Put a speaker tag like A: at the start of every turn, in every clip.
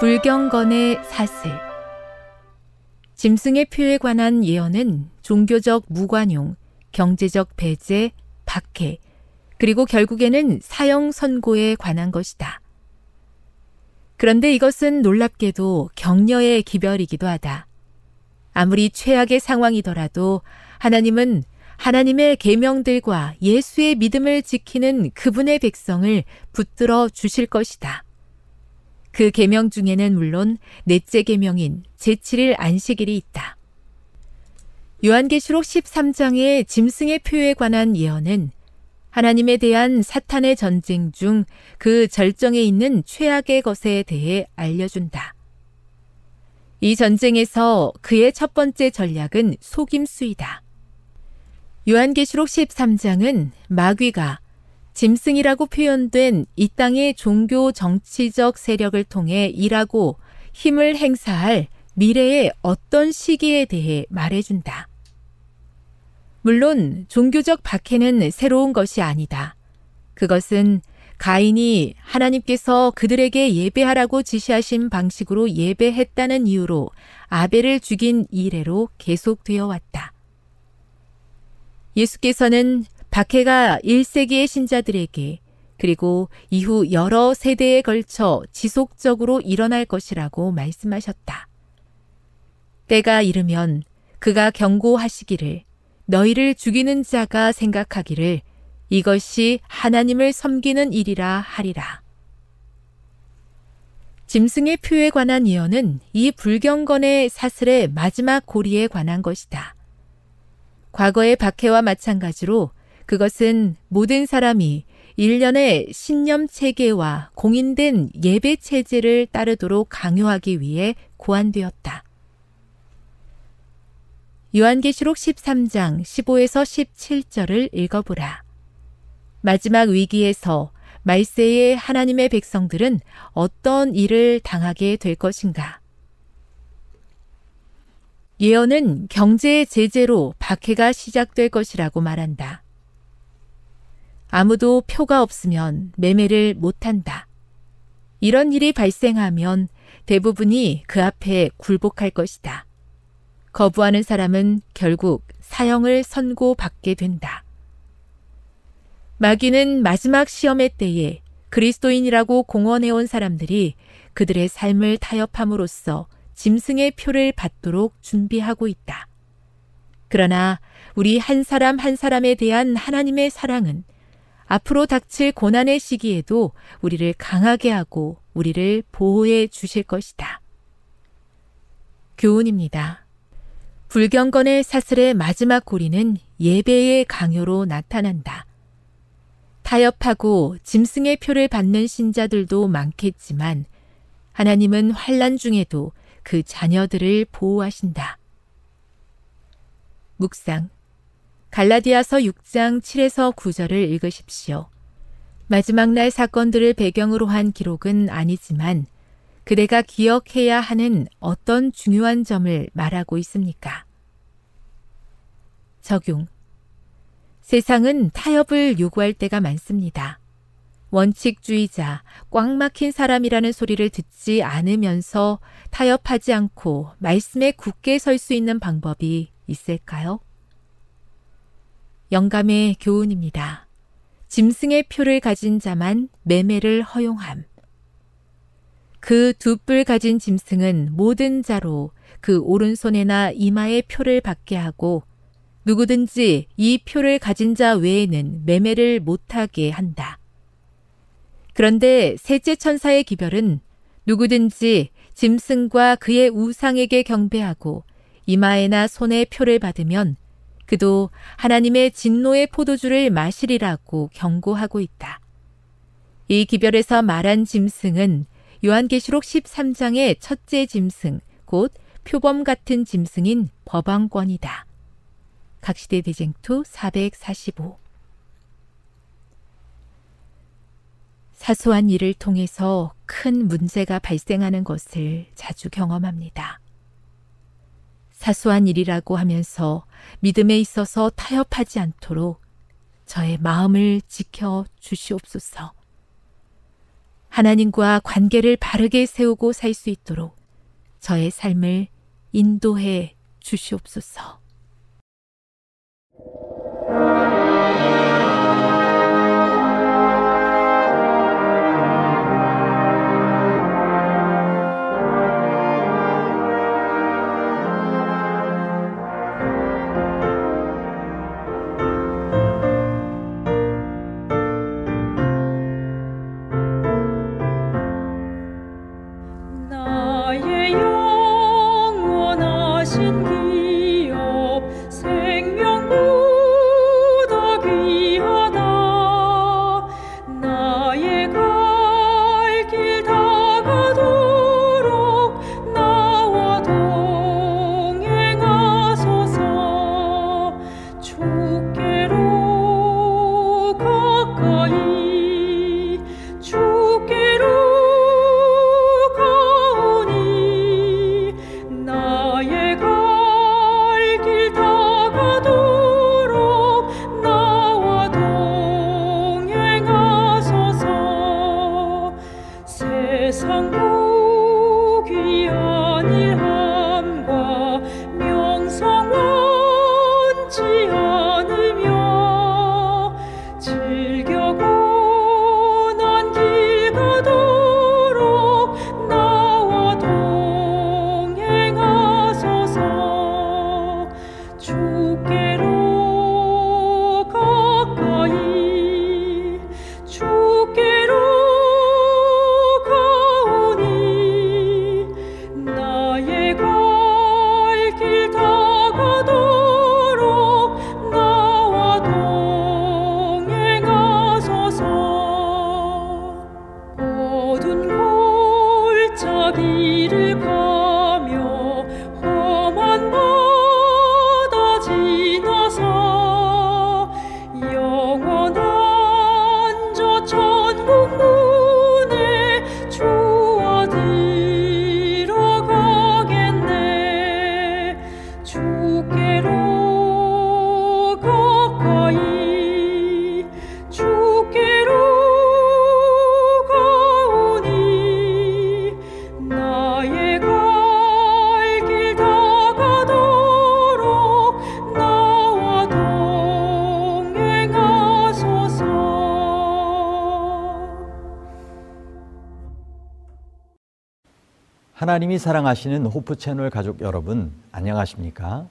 A: 불경건의 사슬 짐승의 표에 관한 예언은 종교적 무관용, 경제적 배제, 박해, 그리고 결국에는 사형 선고에 관한 것이다. 그런데 이것은 놀랍게도 격려의 기별이기도 하다. 아무리 최악의 상황이더라도 하나님은 하나님의 계명들과 예수의 믿음을 지키는 그분의 백성을 붙들어 주실 것이다. 그 계명 중에는 물론 넷째 계명인 제7일 안식일이 있다. 요한계시록 13장의 짐승의 표에 관한 예언은 하나님에 대한 사탄의 전쟁 중 그 절정에 있는 최악의 것에 대해 알려준다. 이 전쟁에서 그의 첫 번째 전략은 속임수이다. 요한계시록 13장은 마귀가 짐승이라고 표현된 이 땅의 종교 정치적 세력을 통해 일하고 힘을 행사할 미래의 어떤 시기에 대해 말해준다. 물론 종교적 박해는 새로운 것이 아니다. 그것은 가인이 하나님께서 그들에게 예배하라고 지시하신 방식으로 예배했다는 이유로 아벨을 죽인 이래로 계속되어 왔다. 예수께서는 박해가 1세기의 신자들에게 그리고 이후 여러 세대에 걸쳐 지속적으로 일어날 것이라고 말씀하셨다. 때가 이르면 그가 경고하시기를 너희를 죽이는 자가 생각하기를 이것이 하나님을 섬기는 일이라 하리라. 짐승의 표에 관한 예언은 이 불경건의 사슬의 마지막 고리에 관한 것이다. 과거의 박해와 마찬가지로 그것은 모든 사람이 일련의 신념 체계와 공인된 예배 체제를 따르도록 강요하기 위해 고안되었다. 요한계시록 13장 15에서 17절을 읽어보라. 마지막 위기에서 말세의 하나님의 백성들은 어떤 일을 당하게 될 것인가? 예언은 경제 제재로 박해가 시작될 것이라고 말한다. 아무도 표가 없으면 매매를 못한다. 이런 일이 발생하면 대부분이 그 앞에 굴복할 것이다. 거부하는 사람은 결국 사형을 선고받게 된다. 마귀는 마지막 시험의 때에 그리스도인이라고 공언해온 사람들이 그들의 삶을 타협함으로써 짐승의 표를 받도록 준비하고 있다. 그러나 우리 한 사람 한 사람에 대한 하나님의 사랑은 앞으로 닥칠 고난의 시기에도 우리를 강하게 하고 우리를 보호해 주실 것이다. 교훈입니다. 불경건의 사슬의 마지막 고리는 예배의 강요로 나타난다. 타협하고 짐승의 표를 받는 신자들도 많겠지만 하나님은 환란 중에도 그 자녀들을 보호하신다. 묵상 갈라디아서 6장 7에서 9절을 읽으십시오. 마지막 날 사건들을 배경으로 한 기록은 아니지만 그대가 기억해야 하는 어떤 중요한 점을 말하고 있습니까? 적용. 세상은 타협을 요구할 때가 많습니다. 원칙주의자, 꽉 막힌 사람이라는 소리를 듣지 않으면서 타협하지 않고 말씀에 굳게 설 수 있는 방법이 있을까요? 영감의 교훈입니다. 짐승의 표를 가진 자만 매매를 허용함. 그 두 뿔 가진 짐승은 모든 자로 그 오른손에나 이마에 표를 받게 하고 누구든지 이 표를 가진 자 외에는 매매를 못하게 한다. 그런데 셋째 천사의 기별은 누구든지 짐승과 그의 우상에게 경배하고 이마에나 손에 표를 받으면 그도 하나님의 진노의 포도주를 마시리라고 경고하고 있다. 이 기별에서 말한 짐승은 요한계시록 13장의 첫째 짐승, 곧 표범 같은 짐승인 법왕권이다. 각시대 대쟁투 445 사소한 일을 통해서 큰 문제가 발생하는 것을 자주 경험합니다. 사소한 일이라고 하면서 믿음에 있어서 타협하지 않도록 저의 마음을 지켜 주시옵소서. 하나님과 관계를 바르게 세우고 살 수 있도록 저의 삶을 인도해 주시옵소서.
B: 하나님이 사랑하시는 호프 채널 가족 여러분, 안녕하십니까?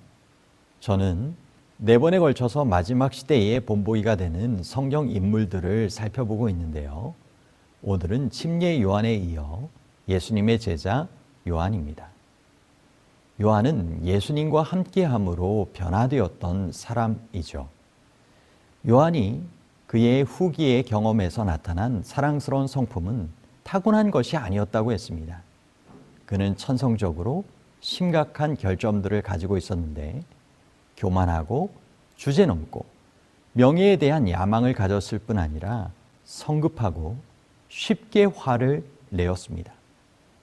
B: 저는 네 번에 걸쳐서 마지막 시대의 본보기가 되는 성경 인물들을 살펴보고 있는데요. 오늘은 침례 요한에 이어 예수님의 제자 요한입니다. 요한은 예수님과 함께함으로 변화되었던 사람이죠. 요한이 그의 후기의 경험에서 나타난 사랑스러운 성품은 타고난 것이 아니었다고 했습니다. 그는 천성적으로 심각한 결점들을 가지고 있었는데 교만하고 주제넘고 명예에 대한 야망을 가졌을 뿐 아니라 성급하고 쉽게 화를 내었습니다.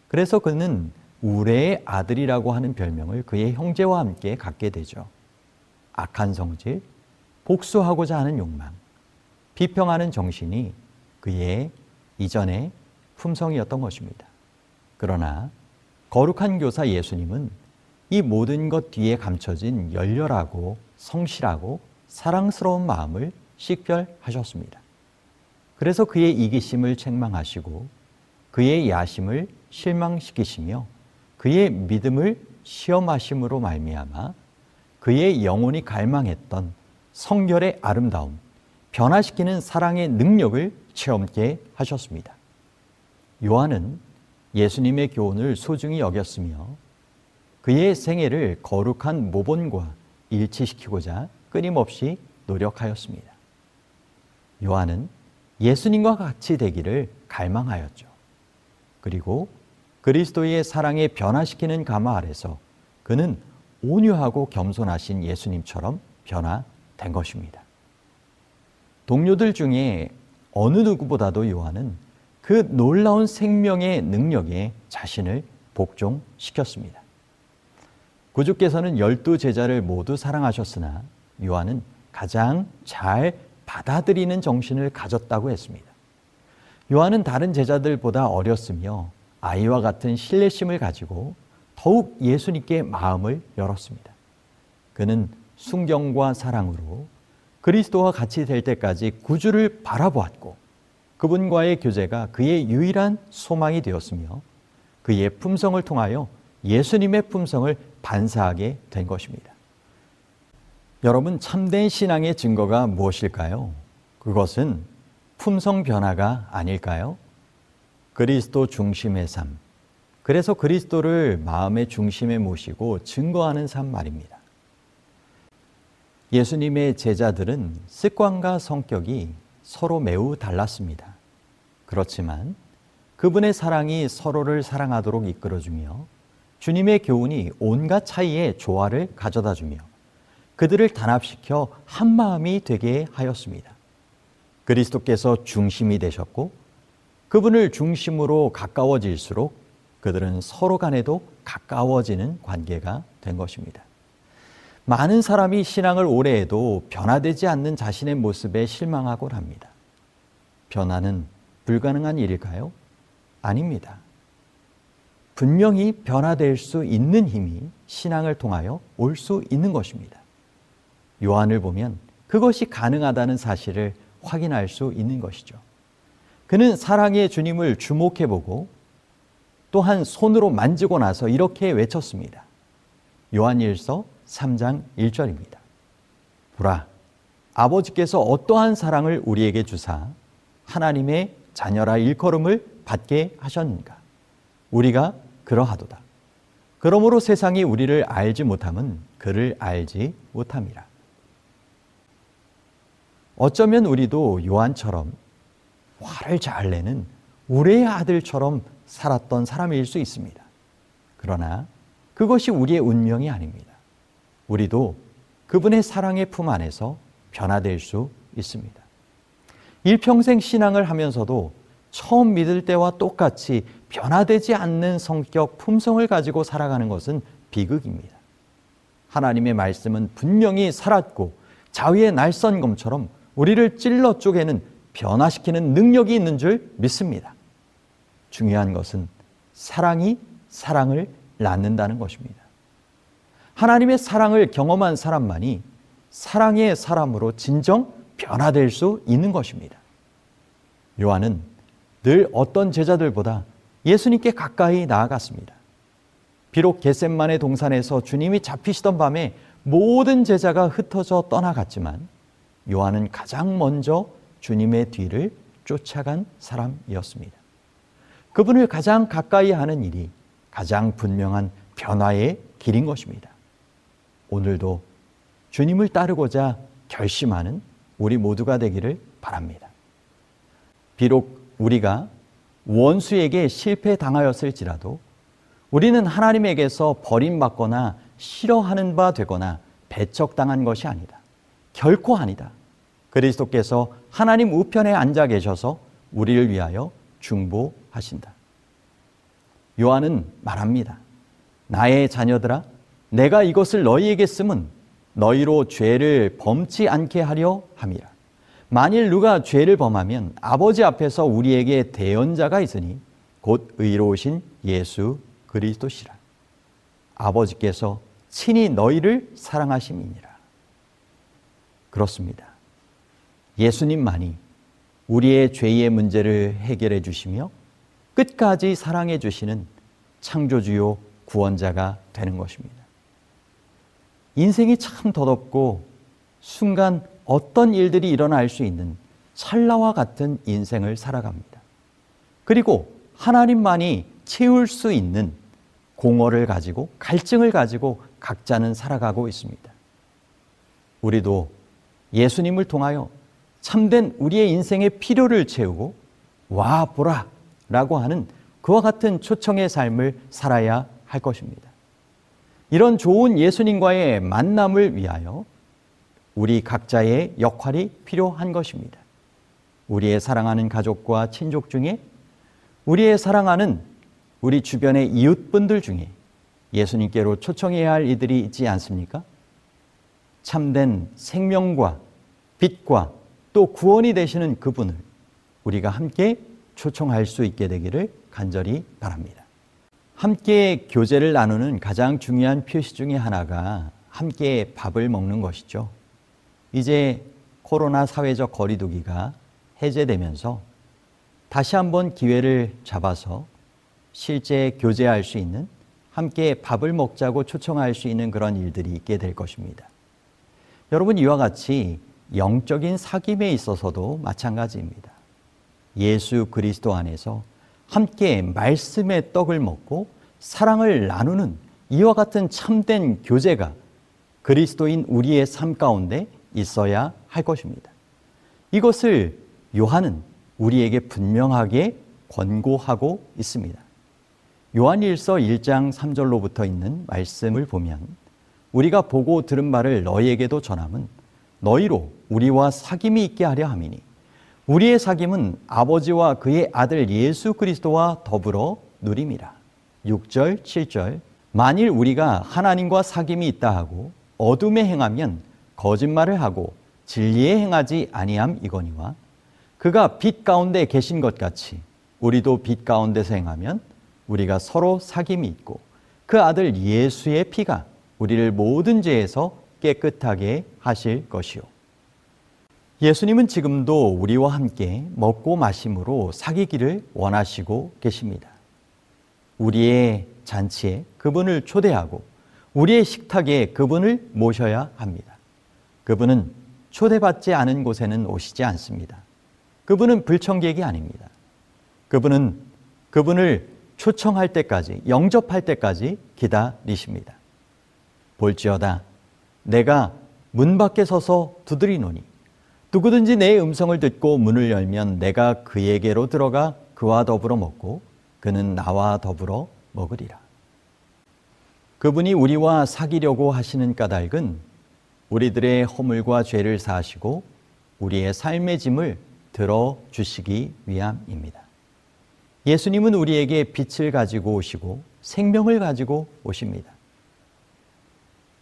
B: 그래서 그는 우레의 아들이라고 하는 별명을 그의 형제와 함께 갖게 되죠. 악한 성질, 복수하고자 하는 욕망, 비평하는 정신이 그의 이전의 품성이었던 것입니다. 그러나 거룩한 교사 예수님은 이 모든 것 뒤에 감춰진 열렬하고 성실하고 사랑스러운 마음을 식별하셨습니다. 그래서 그의 이기심을 책망하시고 그의 야심을 실망시키시며 그의 믿음을 시험하심으로 말미암아 그의 영혼이 갈망했던 성결의 아름다움, 변화시키는 사랑의 능력을 체험케 하셨습니다. 요한은 예수님의 교훈을 소중히 여겼으며 그의 생애를 거룩한 모본과 일치시키고자 끊임없이 노력하였습니다. 요한은 예수님과 같이 되기를 갈망하였죠. 그리고 그리스도의 사랑에 변화시키는 가마 아래서 그는 온유하고 겸손하신 예수님처럼 변화된 것입니다. 동료들 중에 어느 누구보다도 요한은 그 놀라운 생명의 능력에 자신을 복종시켰습니다. 구주께서는 열두 제자를 모두 사랑하셨으나 요한은 가장 잘 받아들이는 정신을 가졌다고 했습니다. 요한은 다른 제자들보다 어렸으며 아이와 같은 신뢰심을 가지고 더욱 예수님께 마음을 열었습니다. 그는 순경과 사랑으로 그리스도와 같이 될 때까지 구주를 바라보았고 그분과의 교제가 그의 유일한 소망이 되었으며 그의 품성을 통하여 예수님의 품성을 반사하게 된 것입니다. 여러분, 참된 신앙의 증거가 무엇일까요? 그것은 품성 변화가 아닐까요? 그리스도 중심의 삶. 그래서 그리스도를 마음의 중심에 모시고 증거하는 삶 말입니다. 예수님의 제자들은 습관과 성격이 서로 매우 달랐습니다. 그렇지만 그분의 사랑이 서로를 사랑하도록 이끌어주며 주님의 교훈이 온갖 차이의 조화를 가져다 주며 그들을 단합시켜 한 마음이 되게 하였습니다. 그리스도께서 중심이 되셨고 그분을 중심으로 가까워질수록 그들은 서로 간에도 가까워지는 관계가 된 것입니다. 많은 사람이 신앙을 오래 해도 변화되지 않는 자신의 모습에 실망하곤 합니다. 변화는 불가능한 일일까요? 아닙니다. 분명히 변화될 수 있는 힘이 신앙을 통하여 올 수 있는 것입니다. 요한을 보면 그것이 가능하다는 사실을 확인할 수 있는 것이죠. 그는 사랑의 주님을 주목해 보고 또한 손으로 만지고 나서 이렇게 외쳤습니다. 요한일서 3장 1절입니다. 보라, 아버지께서 어떠한 사랑을 우리에게 주사 하나님의 자녀라 일컬음을 받게 하셨는가? 우리가 그러하도다. 그러므로 세상이 우리를 알지 못함은 그를 알지 못함이라. 어쩌면 우리도 요한처럼 화를 잘 내는 우리의 아들처럼 살았던 사람일 수 있습니다. 그러나 그것이 우리의 운명이 아닙니다. 우리도 그분의 사랑의 품 안에서 변화될 수 있습니다. 일평생 신앙을 하면서도 처음 믿을 때와 똑같이 변화되지 않는 성격, 품성을 가지고 살아가는 것은 비극입니다. 하나님의 말씀은 분명히 살았고 자위의 날선검처럼 우리를 찔러 쪼개는 변화시키는 능력이 있는 줄 믿습니다. 중요한 것은 사랑이 사랑을 낳는다는 것입니다. 하나님의 사랑을 경험한 사람만이 사랑의 사람으로 진정 변화될 수 있는 것입니다. 요한은 늘 어떤 제자들보다 예수님께 가까이 나아갔습니다. 비록 겟셋만의 동산에서 주님이 잡히시던 밤에 모든 제자가 흩어져 떠나갔지만 요한은 가장 먼저 주님의 뒤를 쫓아간 사람이었습니다. 그분을 가장 가까이 하는 일이 가장 분명한 변화의 길인 것입니다. 오늘도 주님을 따르고자 결심하는 우리 모두가 되기를 바랍니다. 비록 우리가 원수에게 실패당하였을지라도 우리는 하나님에게서 버림받거나 싫어하는 바 되거나 배척당한 것이 아니다. 결코 아니다. 그리스도께서 하나님 우편에 앉아 계셔서 우리를 위하여 중보하신다. 요한은 말합니다. 나의 자녀들아, 내가 이것을 너희에게 쓰면 너희로 죄를 범치 않게 하려 함이라. 만일 누가 죄를 범하면 아버지 앞에서 우리에게 대언자가 있으니 곧 의로우신 예수 그리스도시라. 아버지께서 친히 너희를 사랑하심이니라. 그렇습니다. 예수님만이 우리의 죄의 문제를 해결해 주시며 끝까지 사랑해 주시는 창조주요 구원자가 되는 것입니다. 인생이 참 더덥고 순간 어떤 일들이 일어날 수 있는 찰나와 같은 인생을 살아갑니다. 그리고 하나님만이 채울 수 있는 공허를 가지고 갈증을 가지고 각자는 살아가고 있습니다. 우리도 예수님을 통하여 참된 우리의 인생의 필요를 채우고 와 보라 라고 하는 그와 같은 초청의 삶을 살아야 할 것입니다. 이런 좋은 예수님과의 만남을 위하여 우리 각자의 역할이 필요한 것입니다. 우리의 사랑하는 가족과 친족 중에 우리의 사랑하는 우리 주변의 이웃분들 중에 예수님께로 초청해야 할 이들이 있지 않습니까? 참된 생명과 빛과 또 구원이 되시는 그분을 우리가 함께 초청할 수 있게 되기를 간절히 바랍니다. 함께 교제를 나누는 가장 중요한 표시 중의 하나가 함께 밥을 먹는 것이죠. 이제 코로나 사회적 거리두기가 해제되면서 다시 한번 기회를 잡아서 실제 교제할 수 있는 함께 밥을 먹자고 초청할 수 있는 그런 일들이 있게 될 것입니다. 여러분 이와 같이 영적인 사귐에 있어서도 마찬가지입니다. 예수 그리스도 안에서 함께 말씀의 떡을 먹고 사랑을 나누는 이와 같은 참된 교제가 그리스도인 우리의 삶 가운데 있어야 할 것입니다. 이것을 요한은 우리에게 분명하게 권고하고 있습니다. 요한일서 1장 3절로부터 있는 말씀을 보면 우리가 보고 들은 말을 너희에게도 전함은 너희로 우리와 사귐이 있게 하려 함이니 우리의 사귐은 아버지와 그의 아들 예수 그리스도와 더불어 누림이라. 6절, 7절. 만일 우리가 하나님과 사귐이 있다 하고 어둠에 행하면 거짓말을 하고 진리에 행하지 아니함 이거니와 그가 빛 가운데 계신 것 같이 우리도 빛 가운데서 행하면 우리가 서로 사귐이 있고 그 아들 예수의 피가 우리를 모든 죄에서 깨끗하게 하실 것이요. 예수님은 지금도 우리와 함께 먹고 마심으로 사귀기를 원하시고 계십니다. 우리의 잔치에 그분을 초대하고 우리의 식탁에 그분을 모셔야 합니다. 그분은 초대받지 않은 곳에는 오시지 않습니다. 그분은 불청객이 아닙니다. 그분은 그분을 초청할 때까지, 영접할 때까지 기다리십니다. 볼지어다 내가 문 밖에 서서 두드리노니 누구든지 내 음성을 듣고 문을 열면 내가 그에게로 들어가 그와 더불어 먹고 그는 나와 더불어 먹으리라. 그분이 우리와 사귀려고 하시는 까닭은 우리들의 허물과 죄를 사하시고 우리의 삶의 짐을 들어 주시기 위함입니다. 예수님은 우리에게 빛을 가지고 오시고 생명을 가지고 오십니다.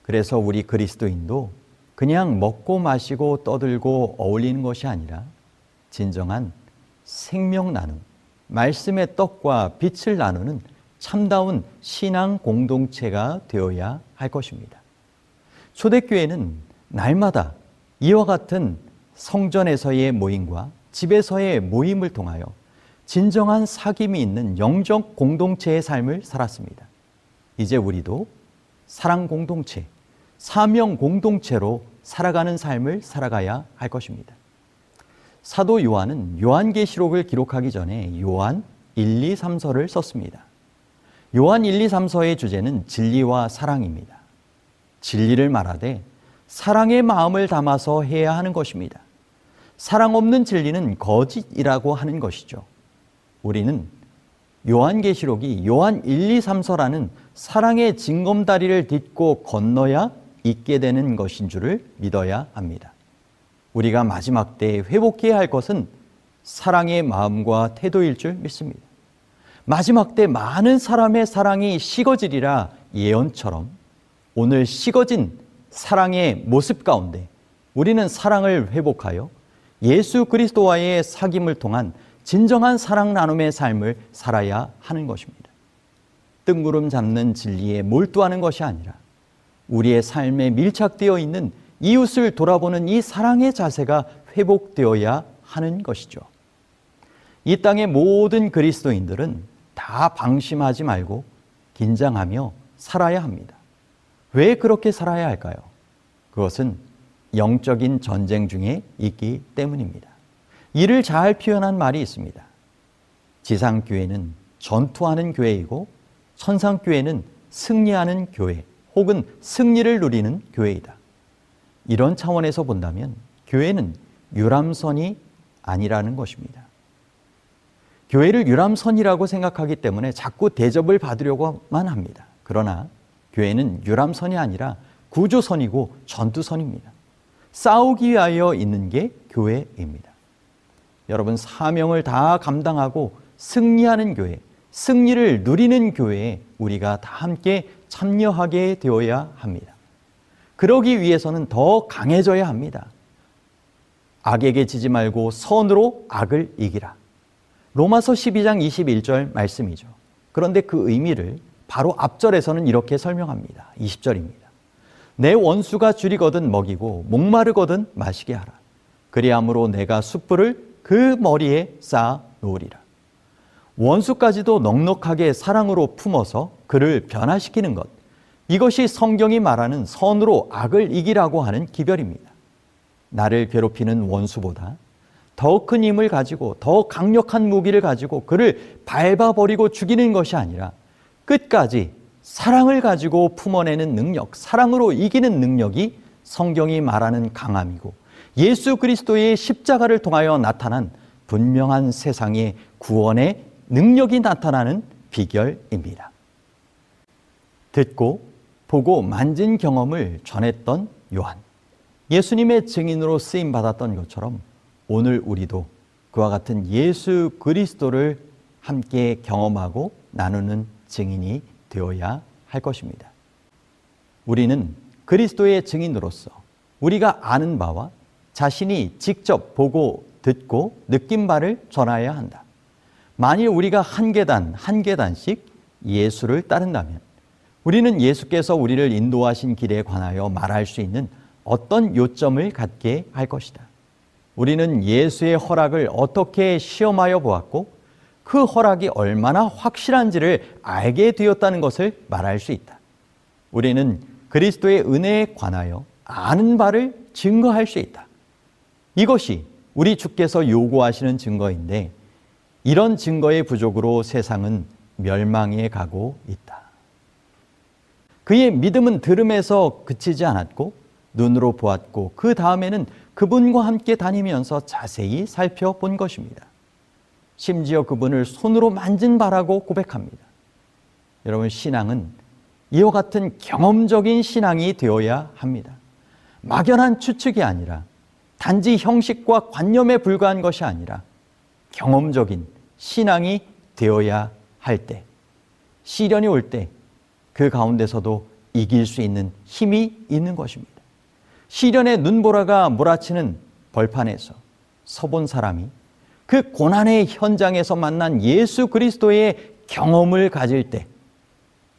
B: 그래서 우리 그리스도인도 그냥 먹고 마시고 떠들고 어울리는 것이 아니라 진정한 생명 나눔, 말씀의 떡과 빛을 나누는 참다운 신앙 공동체가 되어야 할 것입니다. 초대교회는 날마다 이와 같은 성전에서의 모임과 집에서의 모임을 통하여 진정한 사귐이 있는 영적 공동체의 삶을 살았습니다. 이제 우리도 사랑 공동체, 사명 공동체로 살아가는 삶을 살아가야 할 것입니다. 사도 요한은 요한계시록을 기록하기 전에 요한 1, 2, 3서를 썼습니다. 요한 1, 2, 3서의 주제는 진리와 사랑입니다. 진리를 말하되 사랑의 마음을 담아서 해야 하는 것입니다. 사랑 없는 진리는 거짓이라고 하는 것이죠. 우리는 요한계시록이 요한 1, 2, 3서라는 사랑의 징검다리를 딛고 건너야 있게 되는 것인 줄을 믿어야 합니다. 우리가 마지막 때 회복해야 할 것은 사랑의 마음과 태도일 줄 믿습니다. 마지막 때 많은 사람의 사랑이 식어지리라 예언처럼 오늘 식어진 사랑의 모습 가운데 우리는 사랑을 회복하여 예수 그리스도와의 사귐을 통한 진정한 사랑 나눔의 삶을 살아야 하는 것입니다. 뜬구름 잡는 진리에 몰두하는 것이 아니라 우리의 삶에 밀착되어 있는 이웃을 돌아보는 이 사랑의 자세가 회복되어야 하는 것이죠. 이 땅의 모든 그리스도인들은 다 방심하지 말고 긴장하며 살아야 합니다. 왜 그렇게 살아야 할까요? 그것은 영적인 전쟁 중에 있기 때문입니다. 이를 잘 표현한 말이 있습니다. 지상교회는 전투하는 교회이고 천상교회는 승리하는 교회 혹은 승리를 누리는 교회이다. 이런 차원에서 본다면 교회는 유람선이 아니라는 것입니다. 교회를 유람선이라고 생각하기 때문에 자꾸 대접을 받으려고만 합니다. 그러나 교회는 유람선이 아니라 구조선이고 전투선입니다. 싸우기 위하여 있는 게 교회입니다. 여러분 사명을 다 감당하고 승리하는 교회, 승리를 누리는 교회에 우리가 다 함께 참여하게 되어야 합니다. 그러기 위해서는 더 강해져야 합니다. 악에게 지지 말고 선으로 악을 이기라. 로마서 12장 21절 말씀이죠. 그런데 그 의미를 바로 앞절에서는 이렇게 설명합니다. 20절입니다. 내 원수가 줄이거든 먹이고 목마르거든 마시게 하라. 그리함으로 내가 숯불을 그 머리에 쌓아 놓으리라. 원수까지도 넉넉하게 사랑으로 품어서 그를 변화시키는 것. 이것이 성경이 말하는 선으로 악을 이기라고 하는 기별입니다. 나를 괴롭히는 원수보다 더 큰 힘을 가지고 더 강력한 무기를 가지고 그를 밟아버리고 죽이는 것이 아니라 끝까지 사랑을 가지고 품어내는 능력, 사랑으로 이기는 능력이 성경이 말하는 강함이고 예수 그리스도의 십자가를 통하여 나타난 분명한 세상의 구원의 능력이 나타나는 비결입니다. 듣고 보고 만진 경험을 전했던 요한. 예수님의 증인으로 쓰임 받았던 것처럼 오늘 우리도 그와 같은 예수 그리스도를 함께 경험하고 나누는 증인이 되어야 할 것입니다. 우리는 그리스도의 증인으로서 우리가 아는 바와 자신이 직접 보고 듣고 느낀 바를 전하여야 한다. 만일 우리가 한 계단 한 계단씩 예수를 따른다면 우리는 예수께서 우리를 인도하신 길에 관하여 말할 수 있는 어떤 요점을 갖게 할 것이다. 우리는 예수의 허락을 어떻게 시험하여 보았고 그 허락이 얼마나 확실한지를 알게 되었다는 것을 말할 수 있다. 우리는 그리스도의 은혜에 관하여 아는 바를 증거할 수 있다. 이것이 우리 주께서 요구하시는 증거인데 이런 증거의 부족으로 세상은 멸망에 가고 있다. 그의 믿음은 들음에서 그치지 않았고 눈으로 보았고 그 다음에는 그분과 함께 다니면서 자세히 살펴본 것입니다. 심지어 그분을 손으로 만진 바라고 고백합니다. 여러분, 신앙은 이와 같은 경험적인 신앙이 되어야 합니다. 막연한 추측이 아니라 단지 형식과 관념에 불과한 것이 아니라 경험적인 신앙이 되어야 할 때, 시련이 올 때 그 가운데서도 이길 수 있는 힘이 있는 것입니다. 시련의 눈보라가 몰아치는 벌판에서 서본 사람이 그 고난의 현장에서 만난 예수 그리스도의 경험을 가질 때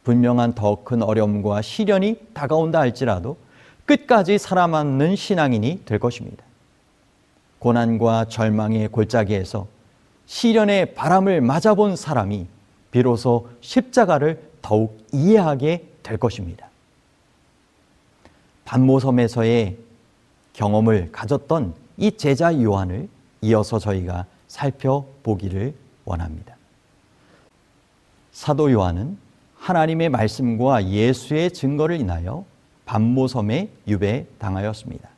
B: 분명한 더 큰 어려움과 시련이 다가온다 할지라도 끝까지 살아남는 신앙인이 될 것입니다. 고난과 절망의 골짜기에서 시련의 바람을 맞아본 사람이 비로소 십자가를 더욱 이해하게 될 것입니다. 반모섬에서의 경험을 가졌던 이 제자 요한을 이어서 저희가 살펴보기를 원합니다. 사도 요한은 하나님의 말씀과 예수의 증거를 인하여 반모섬에 유배당하였습니다.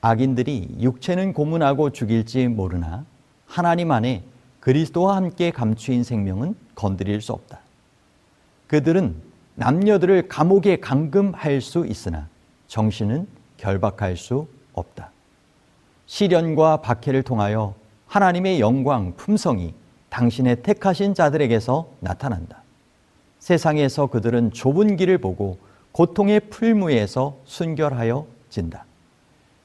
B: 악인들이 육체는 고문하고 죽일지 모르나 하나님 안에 그리스도와 함께 감추인 생명은 건드릴 수 없다. 그들은 남녀들을 감옥에 감금할 수 있으나 정신은 결박할 수 없다. 시련과 박해를 통하여 하나님의 영광, 품성이 당신의 택하신 자들에게서 나타난다. 세상에서 그들은 좁은 길을 보고 고통의 풀무에서 순결하여 진다.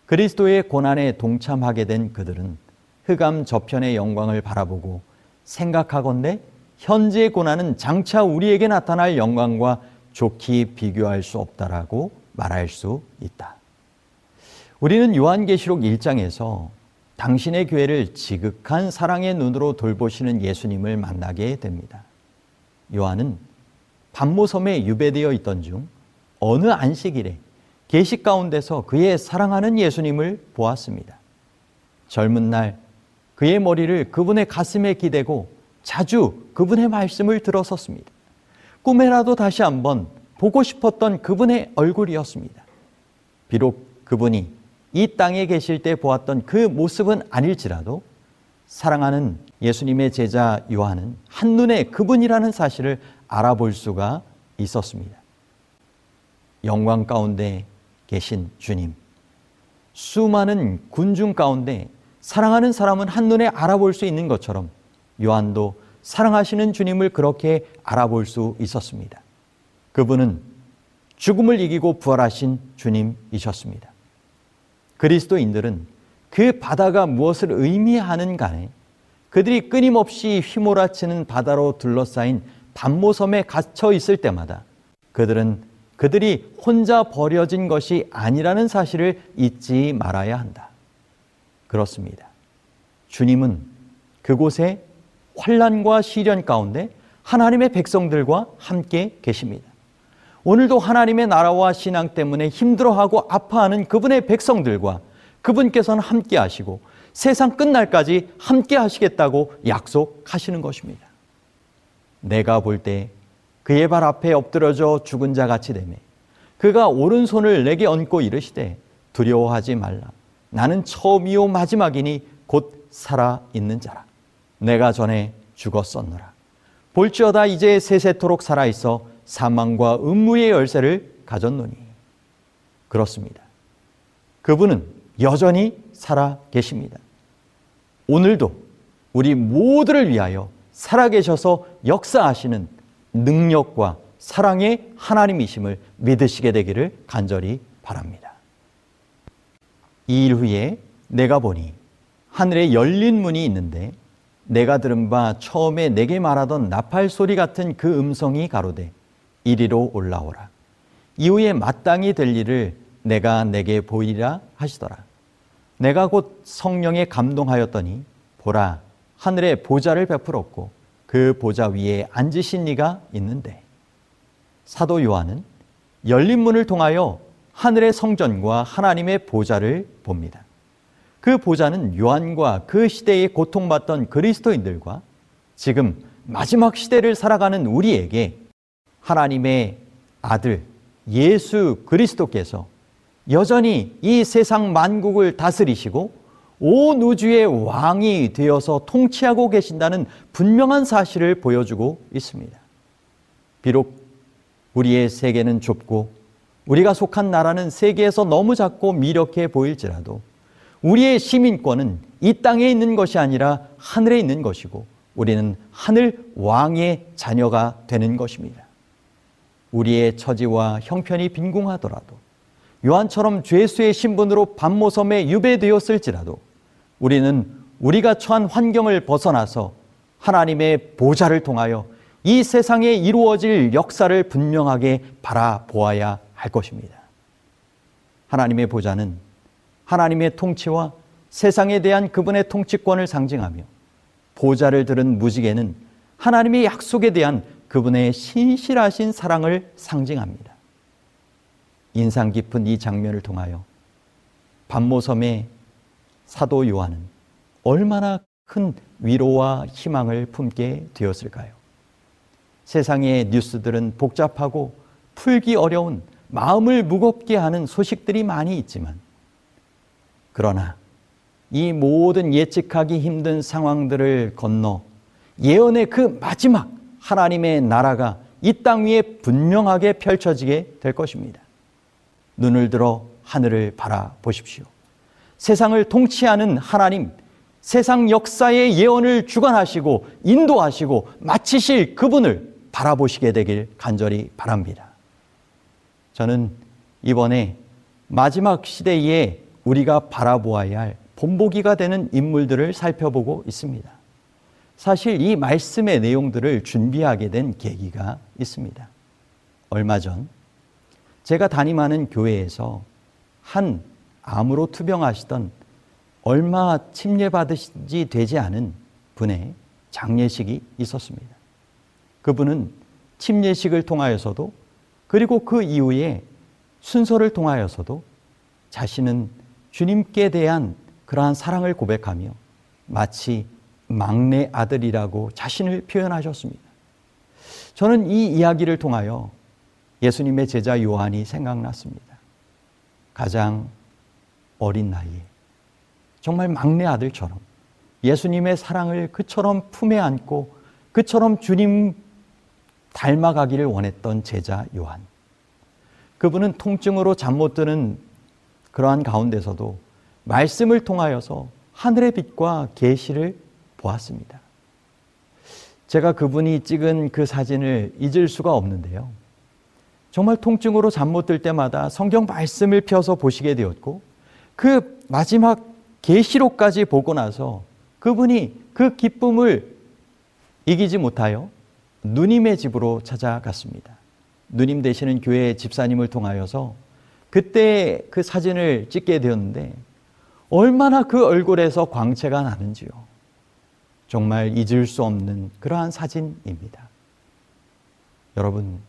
B: 그리스도의 고난에 동참하게 된 그들은 흑암 저편의 영광을 바라보고 생각하건대 현재의 고난은 장차 우리에게 나타날 영광과 좋게 비교할 수 없다라고 말할 수 있다. 우리는 요한계시록 1장에서 당신의 교회를 지극한 사랑의 눈으로 돌보시는 예수님을 만나게 됩니다. 요한은 반모섬에 유배되어 있던 중 어느 안식일에 계식 가운데서 그의 사랑하는 예수님을 보았습니다. 젊은 날 그의 머리를 그분의 가슴에 기대고 자주 그분의 말씀을 들었었습니다. 꿈에라도 다시 한번 보고 싶었던 그분의 얼굴이었습니다. 비록 그분이 이 땅에 계실 때 보았던 그 모습은 아닐지라도 사랑하는 예수님의 제자 요한은 한눈에 그분이라는 사실을 알아볼 수가 있었습니다. 영광 가운데 계신 주님. 수많은 군중 가운데 사랑하는 사람은 한눈에 알아볼 수 있는 것처럼 요한도 사랑하시는 주님을 그렇게 알아볼 수 있었습니다. 그분은 죽음을 이기고 부활하신 주님이셨습니다. 그리스도인들은 그 바다가 무엇을 의미하는 간에 그들이 끊임없이 휘몰아치는 바다로 둘러싸인 반모섬에 갇혀 있을 때마다 그들은 그들이 혼자 버려진 것이 아니라는 사실을 잊지 말아야 한다. 그렇습니다. 주님은 그곳에 환란과 시련 가운데 하나님의 백성들과 함께 계십니다. 오늘도 하나님의 나라와 신앙 때문에 힘들어하고 아파하는 그분의 백성들과 그분께서는 함께 하시고 세상 끝날까지 함께 하시겠다고 약속하시는 것입니다. 내가 볼 때 그의 발 앞에 엎드려져 죽은 자 같이 되매 그가 오른손을 내게 얹고 이르시되 두려워하지 말라. 나는 처음이요 마지막이니 곧 살아 있는 자라. 내가 전에 죽었었노라. 볼지어다 이제 세세토록 살아 있어 사망과 음무의 열쇠를 가졌노니 그렇습니다. 그분은 여전히 살아 계십니다. 오늘도 우리 모두를 위하여 살아 계셔서 역사하시는 능력과 사랑의 하나님이심을 믿으시게 되기를 간절히 바랍니다. 이일 후에 내가 보니 하늘에 열린 문이 있는데 내가 들은 바 처음에 내게 말하던 나팔 소리 같은 그 음성이 가로되 이리로 올라오라. 이후에 마땅히 될 일을 내가 내게 보이리라 하시더라. 내가 곧 성령에 감동하였더니 보라 하늘에 보좌를 베풀었고 그 보좌 위에 앉으신 이가 있는데 사도 요한은 열린 문을 통하여 하늘의 성전과 하나님의 보좌를 봅니다. 그 보좌는 요한과 그 시대에 고통받던 그리스도인들과 지금 마지막 시대를 살아가는 우리에게 하나님의 아들 예수 그리스도께서 여전히 이 세상 만국을 다스리시고 온 우주의 왕이 되어서 통치하고 계신다는 분명한 사실을 보여주고 있습니다. 비록 우리의 세계는 좁고 우리가 속한 나라는 세계에서 너무 작고 미력해 보일지라도 우리의 시민권은 이 땅에 있는 것이 아니라 하늘에 있는 것이고 우리는 하늘 왕의 자녀가 되는 것입니다. 우리의 처지와 형편이 빈궁하더라도 요한처럼 죄수의 신분으로 반모섬에 유배되었을지라도 우리는 우리가 처한 환경을 벗어나서 하나님의 보좌를 통하여 이 세상에 이루어질 역사를 분명하게 바라보아야 할 것입니다. 하나님의 보좌는 하나님의 통치와 세상에 대한 그분의 통치권을 상징하며 보좌를 들은 무지개는 하나님의 약속에 대한 그분의 신실하신 사랑을 상징합니다. 인상 깊은 이 장면을 통하여 반모섬의 사도 요한은 얼마나 큰 위로와 희망을 품게 되었을까요? 세상의 뉴스들은 복잡하고 풀기 어려운 마음을 무겁게 하는 소식들이 많이 있지만 그러나 이 모든 예측하기 힘든 상황들을 건너 예언의 그 마지막 하나님의 나라가 이 땅 위에 분명하게 펼쳐지게 될 것입니다. 눈을 들어 하늘을 바라보십시오. 세상을 통치하는 하나님, 세상 역사의 예언을 주관하시고 인도하시고 마치실 그분을 바라보시게 되길 간절히 바랍니다. 저는 이번에 마지막 시대에 우리가 바라보아야 할 본보기가 되는 인물들을 살펴보고 있습니다. 사실 이 말씀의 내용들을 준비하게 된 계기가 있습니다. 얼마 전 제가 담임하는 교회에서 한 암으로 투병하시던 얼마 침례받으신 지 되지 않은 분의 장례식이 있었습니다. 그분은 침례식을 통하여서도 그리고 그 이후에 순서를 통하여서도 자신은 주님께 대한 그러한 사랑을 고백하며 마치 막내 아들이라고 자신을 표현하셨습니다. 저는 이 이야기를 통하여 예수님의 제자 요한이 생각났습니다. 가장 어린 나이에 정말 막내 아들처럼 예수님의 사랑을 그처럼 품에 안고 그처럼 주님 닮아가기를 원했던 제자 요한. 그분은 통증으로 잠 못 드는 그러한 가운데서도 말씀을 통하여서 하늘의 빛과 계시를 보았습니다. 제가 그분이 찍은 그 사진을 잊을 수가 없는데요. 정말 통증으로 잠 못 들 때마다 성경 말씀을 펴서 보시게 되었고 그 마지막 계시록까지 보고 나서 그분이 그 기쁨을 이기지 못하여 누님의 집으로 찾아갔습니다. 누님 되시는 교회 집사님을 통하여서 그때 그 사진을 찍게 되었는데 얼마나 그 얼굴에서 광채가 나는지요. 정말 잊을 수 없는 그러한 사진입니다. 여러분,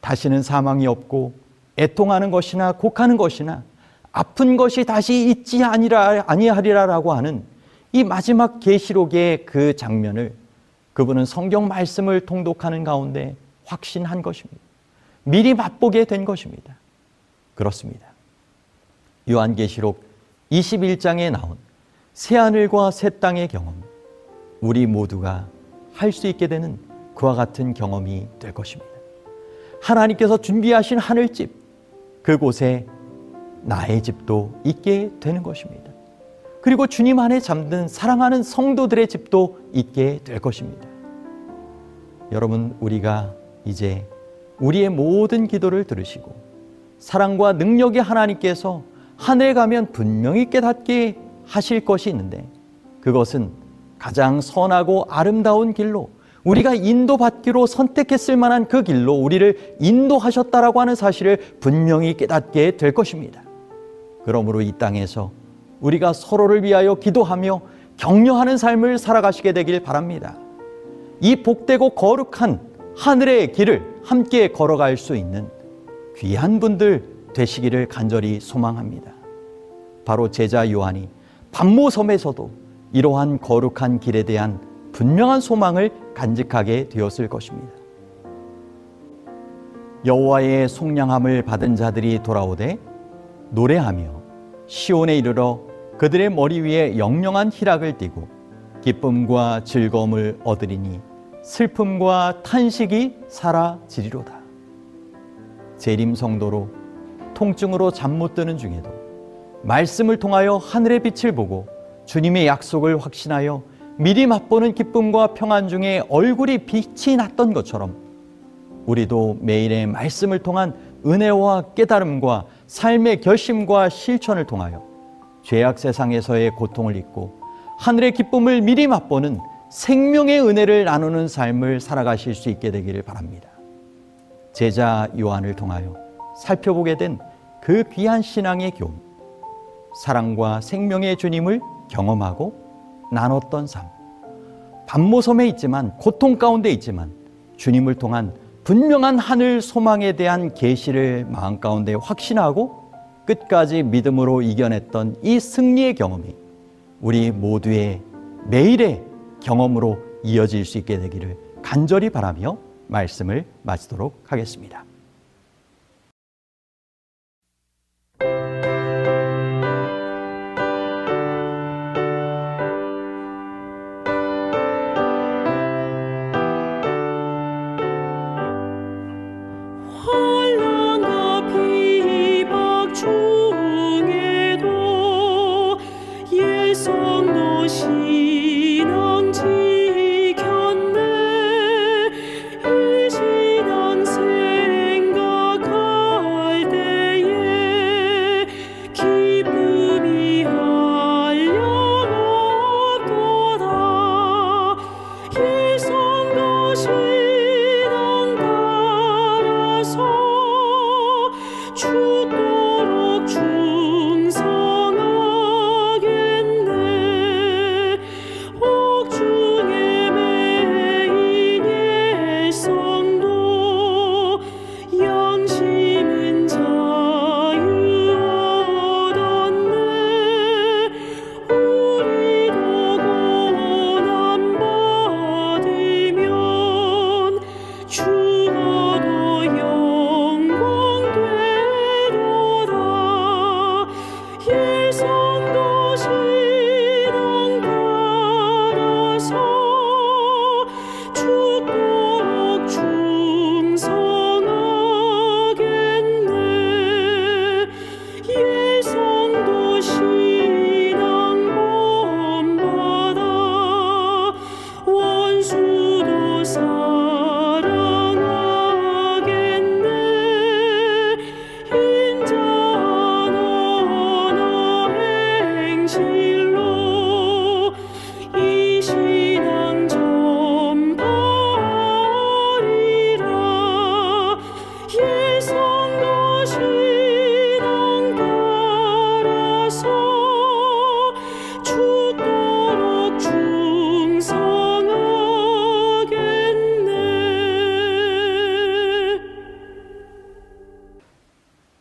B: 다시는 사망이 없고 애통하는 것이나 곡하는 것이나 아픈 것이 다시 있지 아니라 아니하리라라고 하는 이 마지막 계시록의 그 장면을 그분은 성경 말씀을 통독하는 가운데 확신한 것입니다. 미리 맛보게 된 것입니다. 그렇습니다. 요한계시록 21장에 나온 새하늘과 새 땅의 경험, 우리 모두가 할 수 있게 되는 그와 같은 경험이 될 것입니다. 하나님께서 준비하신 하늘집, 그곳에 나의 집도 있게 되는 것입니다. 그리고 주님 안에 잠든 사랑하는 성도들의 집도 있게 될 것입니다. 여러분, 우리가 이제 우리의 모든 기도를 들으시고 사랑과 능력의 하나님께서 하늘에 가면 분명히 깨닫게 하실 것이 있는데 그것은 가장 선하고 아름다운 길로 우리가 인도받기로 선택했을 만한 그 길로 우리를 인도하셨다라고 하는 사실을 분명히 깨닫게 될 것입니다. 그러므로 이 땅에서 우리가 서로를 위하여 기도하며 격려하는 삶을 살아가시게 되길 바랍니다. 이 복되고 거룩한 하늘의 길을 함께 걸어갈 수 있는 귀한 분들 되시기를 간절히 소망합니다. 바로 제자 요한이 반모섬에서도 이러한 거룩한 길에 대한 분명한 소망을 간직하게 되었을 것입니다. 여호와의 속량함을 받은 자들이 돌아오되 노래하며 시온에 이르러 그들의 머리 위에 영영한 희락을 띠고 기쁨과 즐거움을 얻으리니 슬픔과 탄식이 사라지리로다. 재림 성도로 통증으로 잠 못 드는 중에도 말씀을 통하여 하늘의 빛을 보고 주님의 약속을 확신하여 미리 맛보는 기쁨과 평안 중에 얼굴이 빛이 났던 것처럼 우리도 매일의 말씀을 통한 은혜와 깨달음과 삶의 결심과 실천을 통하여 죄악 세상에서의 고통을 잊고 하늘의 기쁨을 미리 맛보는 생명의 은혜를 나누는 삶을 살아가실 수 있게 되기를 바랍니다. 제자 요한을 통하여 살펴보게 된 그 귀한 신앙의 교훈, 사랑과 생명의 주님을 경험하고 나눴던 삶,
C: 반모섬에 있지만 고통 가운데 있지만 주님을 통한 분명한 하늘 소망에 대한 계시를 마음 가운데 확신하고 끝까지 믿음으로 이겨냈던 이 승리의 경험이 우리 모두의 매일의 경험으로 이어질 수 있게 되기를 간절히 바라며 말씀을 마치도록 하겠습니다.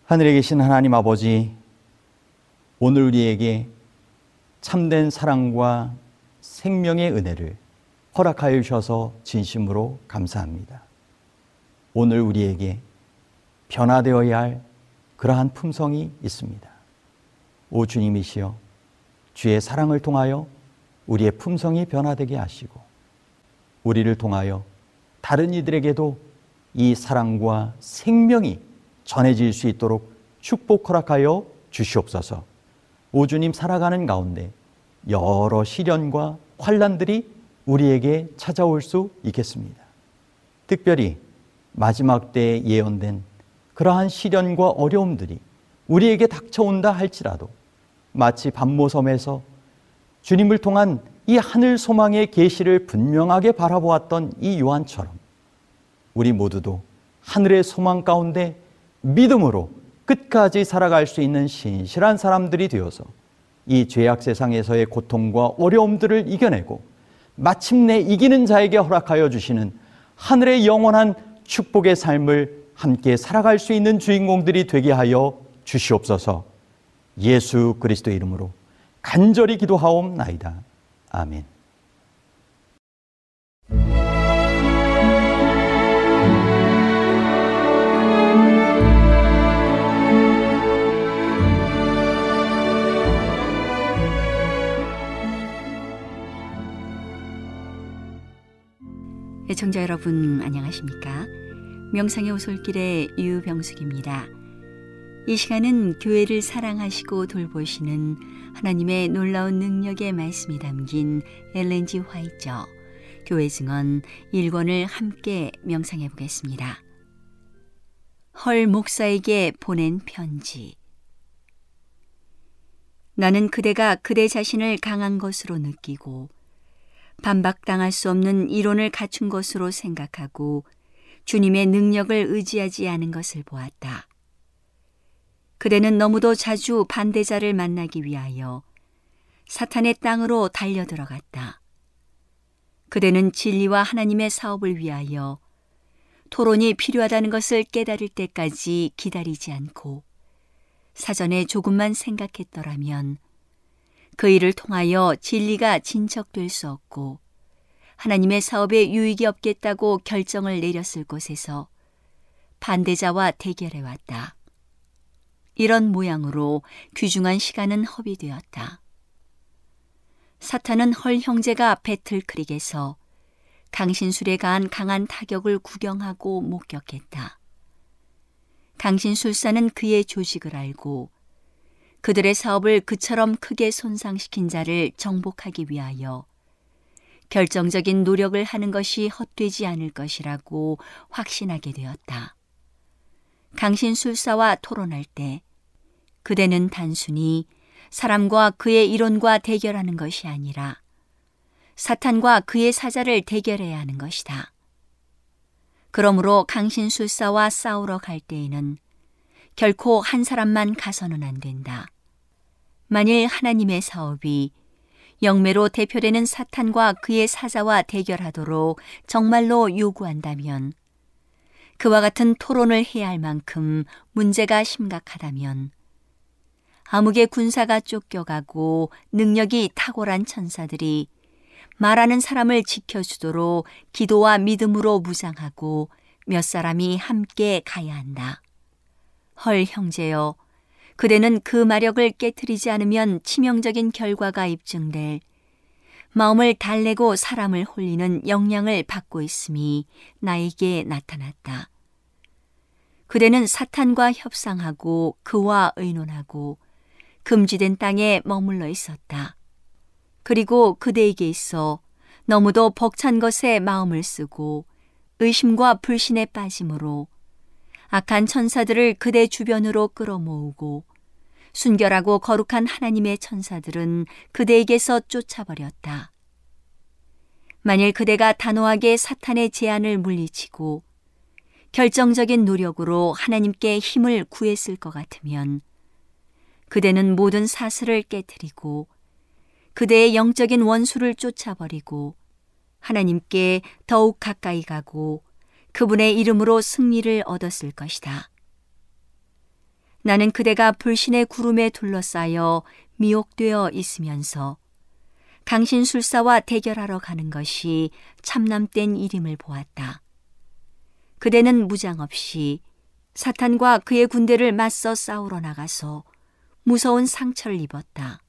C: 하늘에 계신 하나님 아버지, 오늘 우리에게 참된 사랑과 생명의 은혜를 허락하여 주셔서 진심으로 감사합니다. 오늘 우리에게 변화되어야 할 그러한 품성이 있습니다. 오 주님이시여, 주의 사랑을 통하여 우리의 품성이 변화되게 하시고, 우리를 통하여 다른 이들에게도 이 사랑과 생명이 전해질 수 있도록 축복 허락하여 주시옵소서. 오주님 살아가는 가운데 여러 시련과 환란들이 우리에게 찾아올 수 있겠습니다. 특별히 마지막 때에 예언된 그러한 시련과 어려움들이 우리에게 닥쳐온다 할지라도 마치 반모섬에서 주님을 통한 이 하늘 소망의 계시를 분명하게 바라보았던 이 요한처럼 우리 모두도 하늘의 소망 가운데 믿음으로 끝까지 살아갈 수 있는 신실한 사람들이 되어서 이 죄악 세상에서의 고통과 어려움들을 이겨내고 마침내 이기는 자에게 허락하여 주시는 하늘의 영원한 축복의 삶을 함께 살아갈 수 있는 주인공들이 되게 하여 주시옵소서 예수 그리스도 이름으로 간절히 기도하옵나이다. 아멘.
D: 애청자 여러분 안녕하십니까? 명상의 오솔길의 유병숙입니다. 이 시간은 교회를 사랑하시고 돌보시는 하나님의 놀라운 능력의 말씀이 담긴 엘렌지 화이처 교회 증언 1권을 함께 명상해 보겠습니다. 헐 목사에게 보낸 편지 나는 그대가 그대 자신을 강한 것으로 느끼고 반박당할 수 없는 이론을 갖춘 것으로 생각하고 주님의 능력을 의지하지 않은 것을 보았다. 그대는 너무도 자주 반대자를 만나기 위하여 사탄의 땅으로 달려 들어갔다. 그대는 진리와 하나님의 사업을 위하여 토론이 필요하다는 것을 깨달을 때까지 기다리지 않고 사전에 조금만 생각했더라면 그 일을 통하여 진리가 진척될 수 없고 하나님의 사업에 유익이 없겠다고 결정을 내렸을 곳에서 반대자와 대결해 왔다. 이런 모양으로 귀중한 시간은 허비되었다. 사탄은 헐 형제가 배틀크릭에서 강신술에 가한 강한 타격을 구경하고 목격했다. 강신술사는 그의 조직을 알고 그들의 사업을 그처럼 크게 손상시킨 자를 정복하기 위하여 결정적인 노력을 하는 것이 헛되지 않을 것이라고 확신하게 되었다. 강신술사와 토론할 때 그대는 단순히 사람과 그의 이론과 대결하는 것이 아니라 사탄과 그의 사자를 대결해야 하는 것이다. 그러므로 강신술사와 싸우러 갈 때에는 결코 한 사람만 가서는 안 된다. 만일 하나님의 사업이 영매로 대표되는 사탄과 그의 사자와 대결하도록 정말로 요구한다면 그와 같은 토론을 해야 할 만큼 문제가 심각하다면 암흑의 군사가 쫓겨가고 능력이 탁월한 천사들이 말하는 사람을 지켜주도록 기도와 믿음으로 무장하고 몇 사람이 함께 가야 한다. 헐 형제여, 그대는 그 마력을 깨뜨리지 않으면 치명적인 결과가 입증될 마음을 달래고 사람을 홀리는 영향을 받고 있음이 나에게 나타났다. 그대는 사탄과 협상하고 그와 의논하고 금지된 땅에 머물러 있었다. 그리고 그대에게 있어 너무도 벅찬 것에 마음을 쓰고 의심과 불신에 빠짐으로 악한 천사들을 그대 주변으로 끌어모으고 순결하고 거룩한 하나님의 천사들은 그대에게서 쫓아버렸다. 만일 그대가 단호하게 사탄의 제안을 물리치고 결정적인 노력으로 하나님께 힘을 구했을 것 같으면 그대는 모든 사슬을 깨뜨리고 그대의 영적인 원수를 쫓아버리고 하나님께 더욱 가까이 가고 그분의 이름으로 승리를 얻었을 것이다. 나는 그대가 불신의 구름에 둘러싸여 미혹되어 있으면서 강신술사와 대결하러 가는 것이 참남된 일임을 보았다. 그대는 무장 없이 사탄과 그의 군대를 맞서 싸우러 나가서 무서운 상처를 입었다.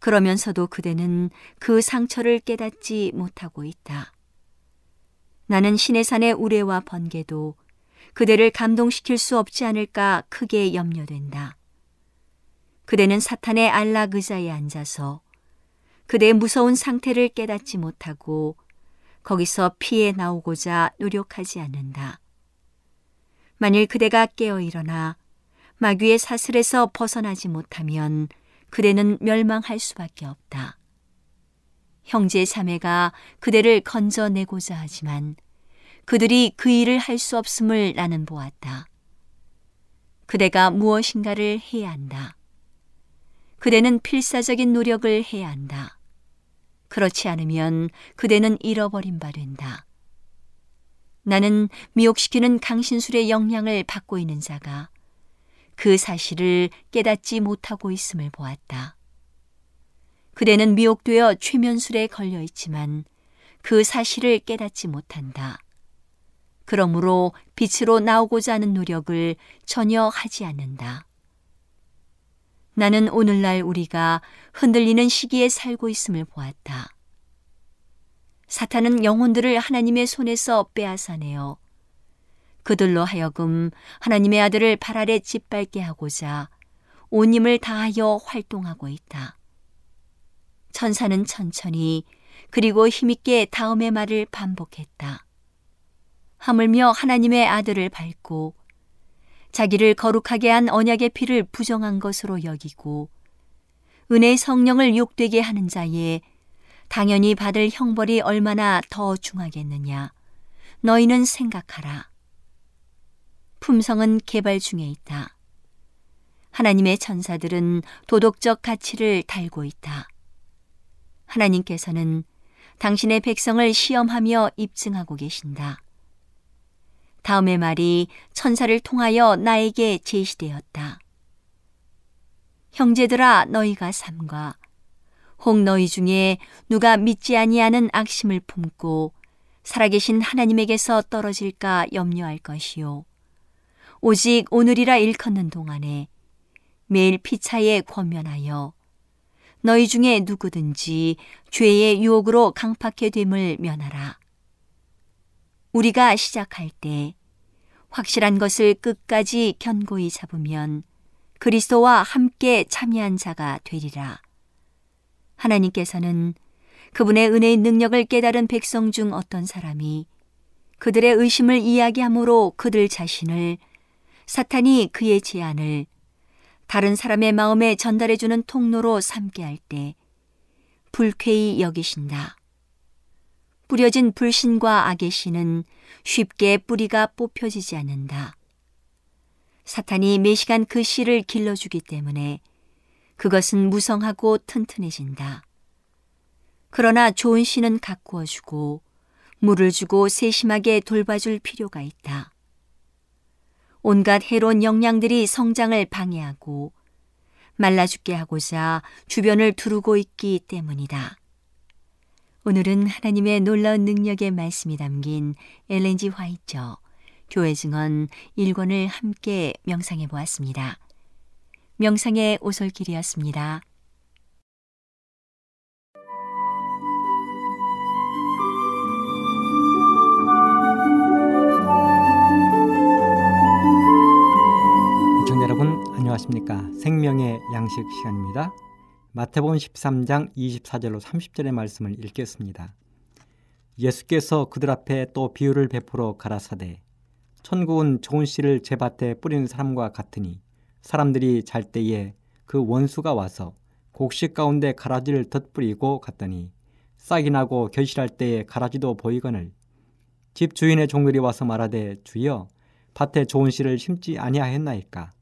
D: 그러면서도 그대는 그 상처를 깨닫지 못하고 있다. 나는 신의 산의 우레와 번개도 그대를 감동시킬 수 없지 않을까 크게 염려된다. 그대는 사탄의 안락 의자에 앉아서 그대의 무서운 상태를 깨닫지 못하고 거기서 피해 나오고자 노력하지 않는다. 만일 그대가 깨어 일어나 마귀의 사슬에서 벗어나지 못하면 그대는 멸망할 수밖에 없다. 형제 자매가 그대를 건져내고자 하지만 그들이 그 일을 할 수 없음을 나는 보았다. 그대가 무엇인가를 해야 한다. 그대는 필사적인 노력을 해야 한다. 그렇지 않으면 그대는 잃어버린 바 된다. 나는 미혹시키는 강신술의 영향을 받고 있는 자가 그 사실을 깨닫지 못하고 있음을 보았다. 그대는 미혹되어 최면술에 걸려 있지만 그 사실을 깨닫지 못한다. 그러므로 빛으로 나오고자 하는 노력을 전혀 하지 않는다. 나는 오늘날 우리가 흔들리는 시기에 살고 있음을 보았다. 사탄은 영혼들을 하나님의 손에서 빼앗아내어 그들로 하여금 하나님의 아들을 발 아래 짓밟게 하고자 온 힘을 다하여 활동하고 있다. 천사는 천천히 그리고 힘있게 다음의 말을 반복했다. 하물며 하나님의 아들을 밟고 자기를 거룩하게 한 언약의 피를 부정한 것으로 여기고 은혜의 성령을 욕되게 하는 자에 당연히 받을 형벌이 얼마나 더 중하겠느냐. 너희는 생각하라. 품성은 개발 중에 있다. 하나님의 천사들은 도덕적 가치를 달고 있다. 하나님께서는 당신의 백성을 시험하며 입증하고 계신다. 다음의 말이 천사를 통하여 나에게 제시되었다. 형제들아 너희가 삼가 혹 너희 중에 누가 믿지 아니하는 악심을 품고 살아계신 하나님에게서 떨어질까 염려할 것이요 오직 오늘이라 일컫는 동안에 매일 피차에 권면하여 너희 중에 누구든지 죄의 유혹으로 강팍해 됨을 면하라. 우리가 시작할 때 확실한 것을 끝까지 견고히 잡으면 그리스도와 함께 참여한 자가 되리라. 하나님께서는 그분의 은혜의 능력을 깨달은 백성 중 어떤 사람이 그들의 의심을 이야기함으로 그들 자신을 사탄이 그의 제안을 다른 사람의 마음에 전달해주는 통로로 삼게 할 때 불쾌히 여기신다. 뿌려진 불신과 악의 씨는 쉽게 뿌리가 뽑혀지지 않는다. 사탄이 매시간 그 씨를 길러주기 때문에 그것은 무성하고 튼튼해진다. 그러나 좋은 씨는 가꾸어주고 물을 주고 세심하게 돌봐줄 필요가 있다. 온갖 해로운 영양들이 성장을 방해하고 말라 죽게 하고자 주변을 두르고 있기 때문이다. 오늘은 하나님의 놀라운 능력의 말씀이 담긴 엘렌지 화이처 교회 증언 1권을 함께 명상해 보았습니다. 명상의 오솔길이었습니다.
E: 안녕하십니까. 생명의 양식 시간입니다. 마태복음 13장 24절로 30절의 말씀을 읽겠습니다. 예수께서 그들 앞에 또 비유를 베풀어 가라사대 천국은 좋은 씨를 제 밭에 뿌리는 사람과 같으니 사람들이 잘 때에 그 원수가 와서 곡식 가운데 가라지를 덧뿌리고 갔더니 싹이 나고 결실할 때에 가라지도 보이거늘 집 주인의 종들이 와서 말하되 주여 밭에 좋은 씨를 심지 아니하였나이까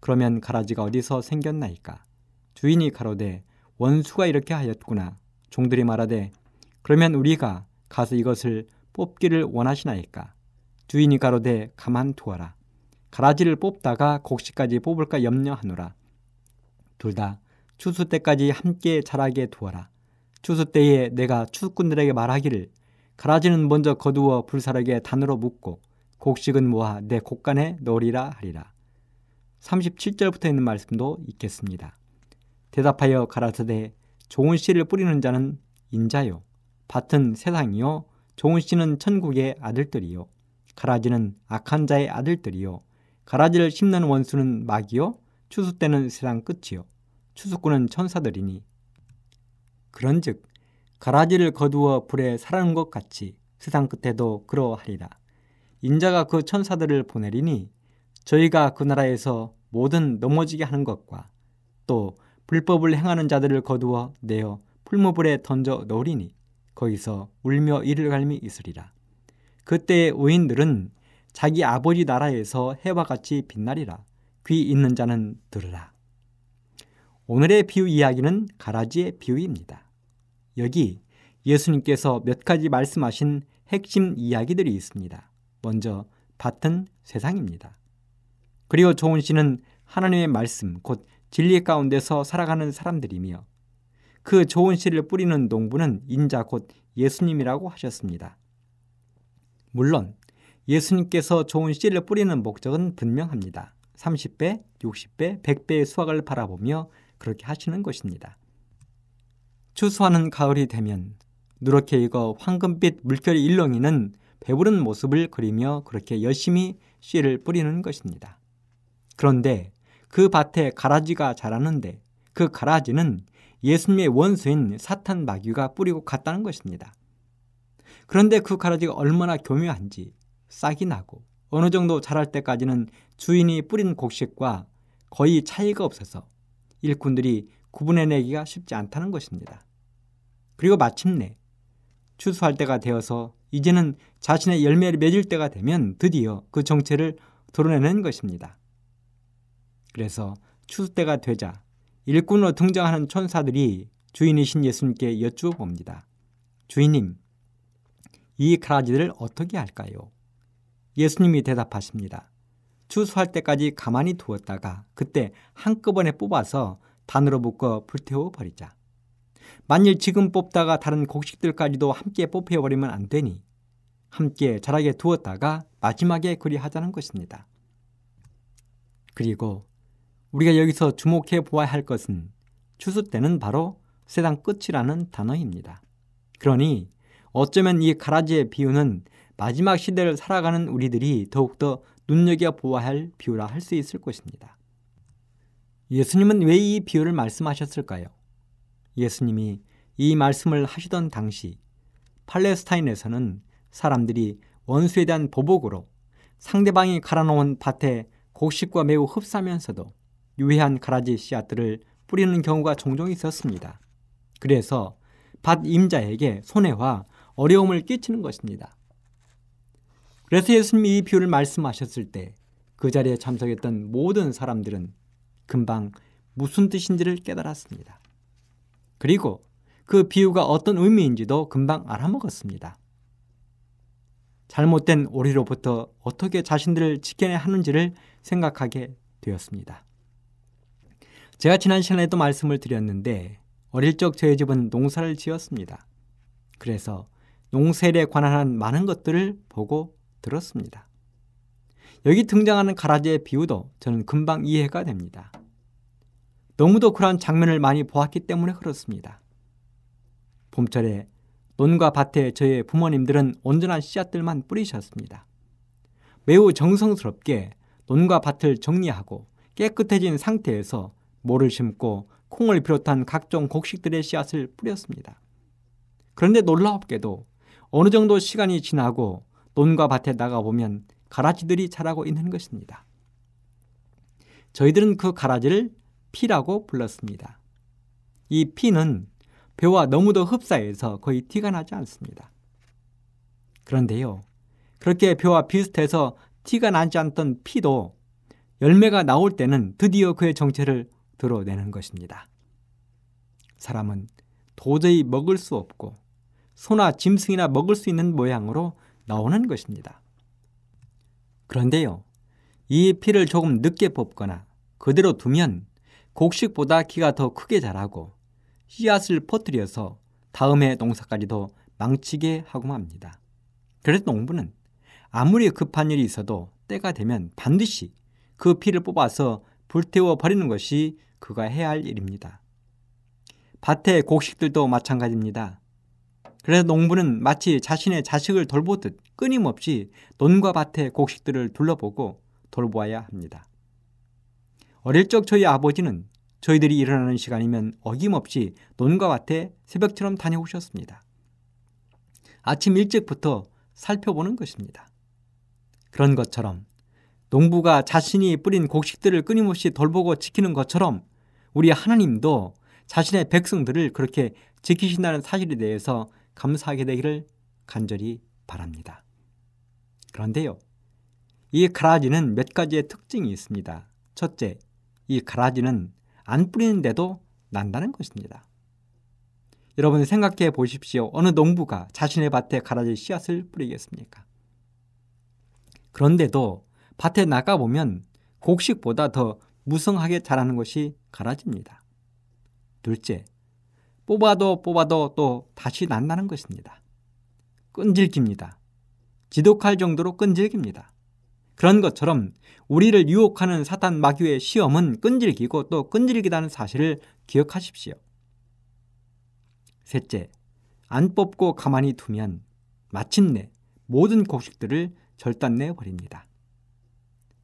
E: 그러면 가라지가 어디서 생겼나이까 주인이 가로되 원수가 이렇게 하였구나 종들이 말하되 그러면 우리가 가서 이것을 뽑기를 원하시나이까 주인이 가로되 가만 두어라. 가라지를 뽑다가 곡식까지 뽑을까 염려하노라. 둘 다 추수 때까지 함께 자라게 두어라. 추수 때에 내가 추수꾼들에게 말하기를 가라지는 먼저 거두어 불사르게 단으로 묶고 곡식은 모아 내 곡간에 넣으리라 하리라. 37절부터 있는 말씀도 있겠습니다. 대답하여 가라사대 좋은 씨를 뿌리는 자는 인자요 밭은 세상이요 좋은 씨는 천국의 아들들이요 가라지는 악한 자의 아들들이요. 가라지를 심는 원수는 마귀요. 추수 때는 세상 끝이요. 추수꾼은 천사들이니. 그런즉 가라지를 거두어 불에 사르는 것 같이 세상 끝에도 그러하리라. 인자가 그 천사들을 보내리니 저희가 그 나라에서 모든 넘어지게 하는 것과 또 불법을 행하는 자들을 거두어 내어 풀무불에 던져 넣으리니 거기서 울며 이를 갈미 있으리라. 그때의 의인들은 자기 아버지 나라에서 해와 같이 빛나리라. 귀 있는 자는 들으라. 오늘의 비유 이야기는 가라지의 비유입니다. 여기 예수님께서 몇 가지 말씀하신 핵심 이야기들이 있습니다. 먼저 밭은 세상입니다. 그리고 좋은 씨는 하나님의 말씀, 곧 진리 가운데서 살아가는 사람들이며 그 좋은 씨를 뿌리는 농부는 인자 곧 예수님이라고 하셨습니다. 물론 예수님께서 좋은 씨를 뿌리는 목적은 분명합니다. 30배, 60배, 100배의 수확을 바라보며 그렇게 하시는 것입니다. 추수하는 가을이 되면 누렇게 익어 황금빛 물결이 일렁이는 배부른 모습을 그리며 그렇게 열심히 씨를 뿌리는 것입니다. 그런데 그 밭에 가라지가 자라는데 그 가라지는 예수님의 원수인 사탄 마귀가 뿌리고 갔다는 것입니다. 그런데 그 가라지가 얼마나 교묘한지 싹이 나고 어느 정도 자랄 때까지는 주인이 뿌린 곡식과 거의 차이가 없어서 일꾼들이 구분해내기가 쉽지 않다는 것입니다. 그리고 마침내 추수할 때가 되어서 이제는 자신의 열매를 맺을 때가 되면 드디어 그 정체를 드러내는 것입니다. 그래서 추수 때가 되자 일꾼으로 등장하는 천사들이 주인이신 예수님께 여쭈어 봅니다. 주인님, 이 가라지들을 어떻게 할까요? 예수님이 대답하십니다. 추수할 때까지 가만히 두었다가 그때 한꺼번에 뽑아서 단으로 묶어 불태워 버리자. 만일 지금 뽑다가 다른 곡식들까지도 함께 뽑혀 버리면 안 되니 함께 자라게 두었다가 마지막에 그리하자는 것입니다. 그리고 우리가 여기서 주목해 보아야 할 것은 추수 때는 바로 세상 끝이라는 단어입니다. 그러니 어쩌면 이 가라지의 비유는 마지막 시대를 살아가는 우리들이 더욱더 눈여겨 보아야 할 비유라 할 수 있을 것입니다. 예수님은 왜 이 비유를 말씀하셨을까요? 예수님이 이 말씀을 하시던 당시 팔레스타인에서는 사람들이 원수에 대한 보복으로 상대방이 갈아놓은 밭에 곡식과 매우 흡사하면서도 유해한 가라지 씨앗들을 뿌리는 경우가 종종 있었습니다. 그래서 밭 임자에게 손해와 어려움을 끼치는 것입니다. 그래서 예수님이 이 비유를 말씀하셨을 때 그 자리에 참석했던 모든 사람들은 금방 무슨 뜻인지를 깨달았습니다. 그리고 그 비유가 어떤 의미인지도 금방 알아먹었습니다. 잘못된 오리로부터 어떻게 자신들을 지켜내야 하는지를 생각하게 되었습니다. 제가 지난 시간에도 말씀을 드렸는데 어릴 적 저희 집은 농사를 지었습니다. 그래서 농사일에 관한 많은 것들을 보고 들었습니다. 여기 등장하는 가라지의 비유도 저는 금방 이해가 됩니다. 너무도 그러한 장면을 많이 보았기 때문에 그렇습니다. 봄철에 논과 밭에 저의 부모님들은 온전한 씨앗들만 뿌리셨습니다. 매우 정성스럽게 논과 밭을 정리하고 깨끗해진 상태에서 모를 심고 콩을 비롯한 각종 곡식들의 씨앗을 뿌렸습니다. 그런데 놀라웠게도 어느 정도 시간이 지나고 논과 밭에 나가보면 가라지들이 자라고 있는 것입니다. 저희들은 그 가라지를 피라고 불렀습니다. 이 피는 벼와 너무도 흡사해서 거의 티가 나지 않습니다. 그런데요, 그렇게 벼와 비슷해서 티가 나지 않던 피도 열매가 나올 때는 드디어 그의 정체를 드러내는 것입니다. 사람은 도저히 먹을 수 없고 소나 짐승이나 먹을 수 있는 모양으로 나오는 것입니다. 그런데요, 이 피를 조금 늦게 뽑거나 그대로 두면 곡식보다 키가 더 크게 자라고 씨앗을 퍼뜨려서 다음해 농사까지도 망치게 하고 맙니다. 그래서 농부는 아무리 급한 일이 있어도 때가 되면 반드시 그 피를 뽑아서 불태워 버리는 것이 그가 해야 할 일입니다. 밭의 곡식들도 마찬가지입니다. 그래서 농부는 마치 자신의 자식을 돌보듯 끊임없이 논과 밭의 곡식들을 둘러보고 돌보아야 합니다. 어릴 적 저희 아버지는 저희들이 일어나는 시간이면 어김없이 논과 밭에 새벽처럼 다녀오셨습니다. 아침 일찍부터 살펴보는 것입니다. 그런 것처럼 농부가 자신이 뿌린 곡식들을 끊임없이 돌보고 지키는 것처럼 우리 하나님도 자신의 백성들을 그렇게 지키신다는 사실에 대해서 감사하게 되기를 간절히 바랍니다. 그런데요, 이 가라지는 몇 가지의 특징이 있습니다. 첫째, 이 가라지는 안 뿌리는데도 난다는 것입니다. 여러분 생각해 보십시오. 어느 농부가 자신의 밭에 가라지 씨앗을 뿌리겠습니까? 그런데도 밭에 나가보면 곡식보다 더 무성하게 자라는 것이 가라지입니다. 둘째, 뽑아도 뽑아도 또 다시 난다는 것입니다. 끈질깁니다. 지독할 정도로 끈질깁니다. 그런 것처럼 우리를 유혹하는 사탄 마귀의 시험은 끈질기고 또 끈질기다는 사실을 기억하십시오. 셋째, 안 뽑고 가만히 두면 마침내 모든 곡식들을 절단내 버립니다.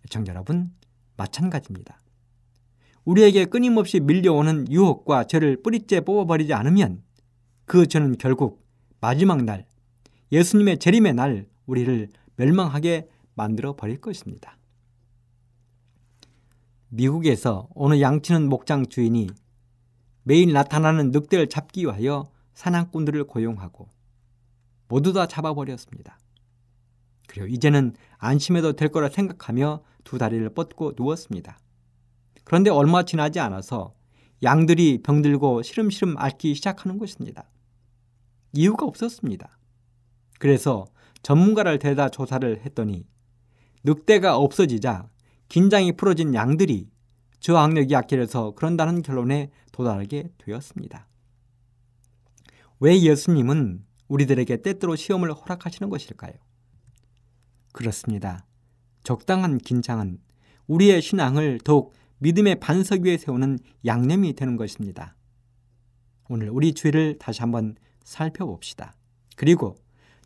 E: 청자 여러분, 마찬가지입니다. 우리에게 끊임없이 밀려오는 유혹과 죄를 뿌리째 뽑아버리지 않으면 그 죄는 결국 마지막 날 예수님의 재림의 날 우리를 멸망하게 만들어 버릴 것입니다. 미국에서 어느 양치는 목장 주인이 매일 나타나는 늑대를 잡기 위하여 사냥꾼들을 고용하고 모두 다 잡아버렸습니다. 그리고 이제는 안심해도 될 거라 생각하며 두 다리를 뻗고 누웠습니다. 그런데 얼마 지나지 않아서 양들이 병들고 시름시름 앓기 시작하는 것입니다. 이유가 없었습니다. 그래서 전문가를 대다 조사를 했더니 늑대가 없어지자 긴장이 풀어진 양들이 저항력이 약해져서 그런다는 결론에 도달하게 되었습니다. 왜 예수님은 우리들에게 때때로 시험을 허락하시는 것일까요? 그렇습니다. 적당한 긴장은 우리의 신앙을 더욱 믿음의 반석 위에 세우는 양념이 되는 것입니다. 오늘 우리 주의를 다시 한번 살펴봅시다. 그리고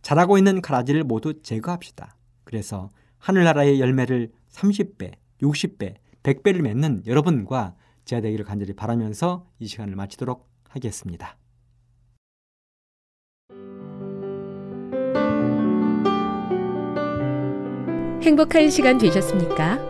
E: 자라고 있는 가라지를 모두 제거합시다. 그래서 하늘나라의 열매를 30배, 60배, 100배를 맺는 여러분과 제가 되기를 간절히 바라면서 이 시간을 마치도록 하겠습니다.
A: 행복한 시간 되셨습니까?